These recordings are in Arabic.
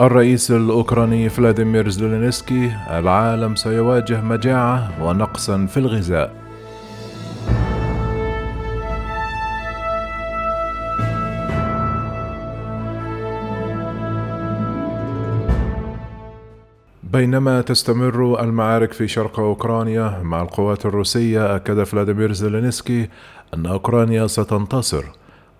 الرئيس الأوكراني فلاديمير زيلينسكي العالم سيواجه مجاعة ونقصا في الغذاء. بينما تستمر المعارك في شرق أوكرانيا مع القوات الروسية أكد فلاديمير زيلينسكي أن أوكرانيا ستنتصر.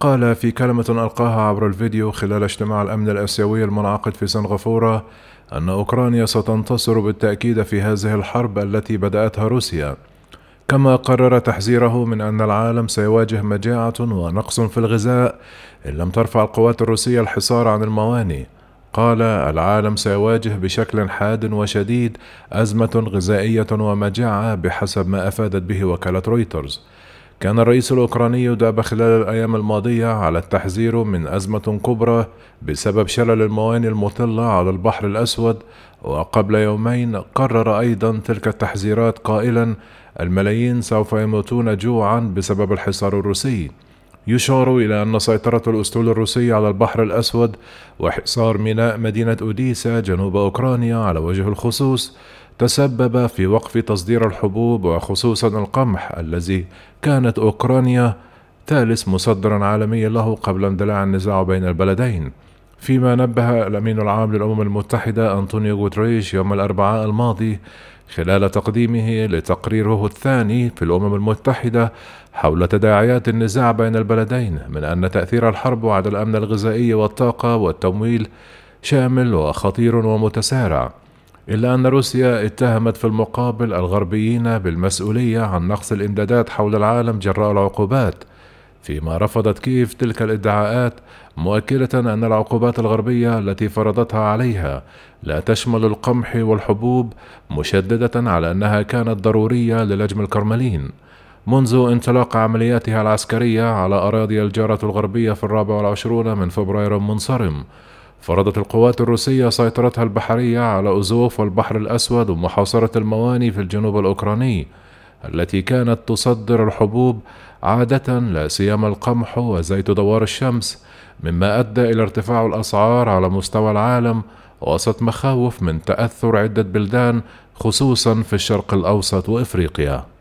قال في كلمة ألقاها عبر الفيديو خلال اجتماع الأمن الآسيوي المنعقد في سنغافورة أن أوكرانيا ستنتصر بالتأكيد في هذه الحرب التي بدأتها روسيا. كما قرر تحذيره من أن العالم سيواجه مجاعة ونقص في الغذاء إن لم ترفع القوات الروسية الحصار عن الموانئ قال العالم سيواجه بشكل حاد وشديد أزمة غذائية ومجاعة بحسب ما أفادت به وكالة رويترز. كان الرئيس الأوكراني يداب خلال الأيام الماضية على التحذير من أزمة كبرى بسبب شلل الموانئ المطلة على البحر الأسود وقبل يومين قرر أيضا تلك التحذيرات قائلا الملايين سوف يموتون جوعا بسبب الحصار الروسي. يشار إلى أن سيطرة الأسطول الروسي على البحر الأسود وحصار ميناء مدينة أوديسا جنوب أوكرانيا على وجه الخصوص تسبب في وقف تصدير الحبوب وخصوصا القمح الذي كانت أوكرانيا ثالث مصدرا عالميا له قبل اندلاع النزاع بين البلدين. فيما نبه الأمين العام للأمم المتحدة أنطونيو غوتريش يوم الأربعاء الماضي خلال تقديمه لتقريره الثاني في الأمم المتحدة حول تداعيات النزاع بين البلدين من أن تأثير الحرب على الأمن الغذائي والطاقة والتمويل شامل وخطير ومتسارع. إلا أن روسيا اتهمت في المقابل الغربيين بالمسؤولية عن نقص الإمدادات حول العالم جراء العقوبات فيما رفضت كييف تلك الإدعاءات مؤكدة أن العقوبات الغربية التي فرضتها عليها لا تشمل القمح والحبوب مشددة على أنها كانت ضرورية للجم الكرملين. منذ انطلاق عملياتها العسكرية على أراضي الجارة الغربية في الرابع والعشرون من فبراير المنصرم فرضت القوات الروسية سيطرتها البحرية على أزوف والبحر الأسود ومحاصرة المواني في الجنوب الأوكراني التي كانت تصدر الحبوب عادة لا سيما القمح وزيت دوار الشمس مما أدى إلى ارتفاع الأسعار على مستوى العالم وسط مخاوف من تأثر عدة بلدان خصوصا في الشرق الأوسط وإفريقيا.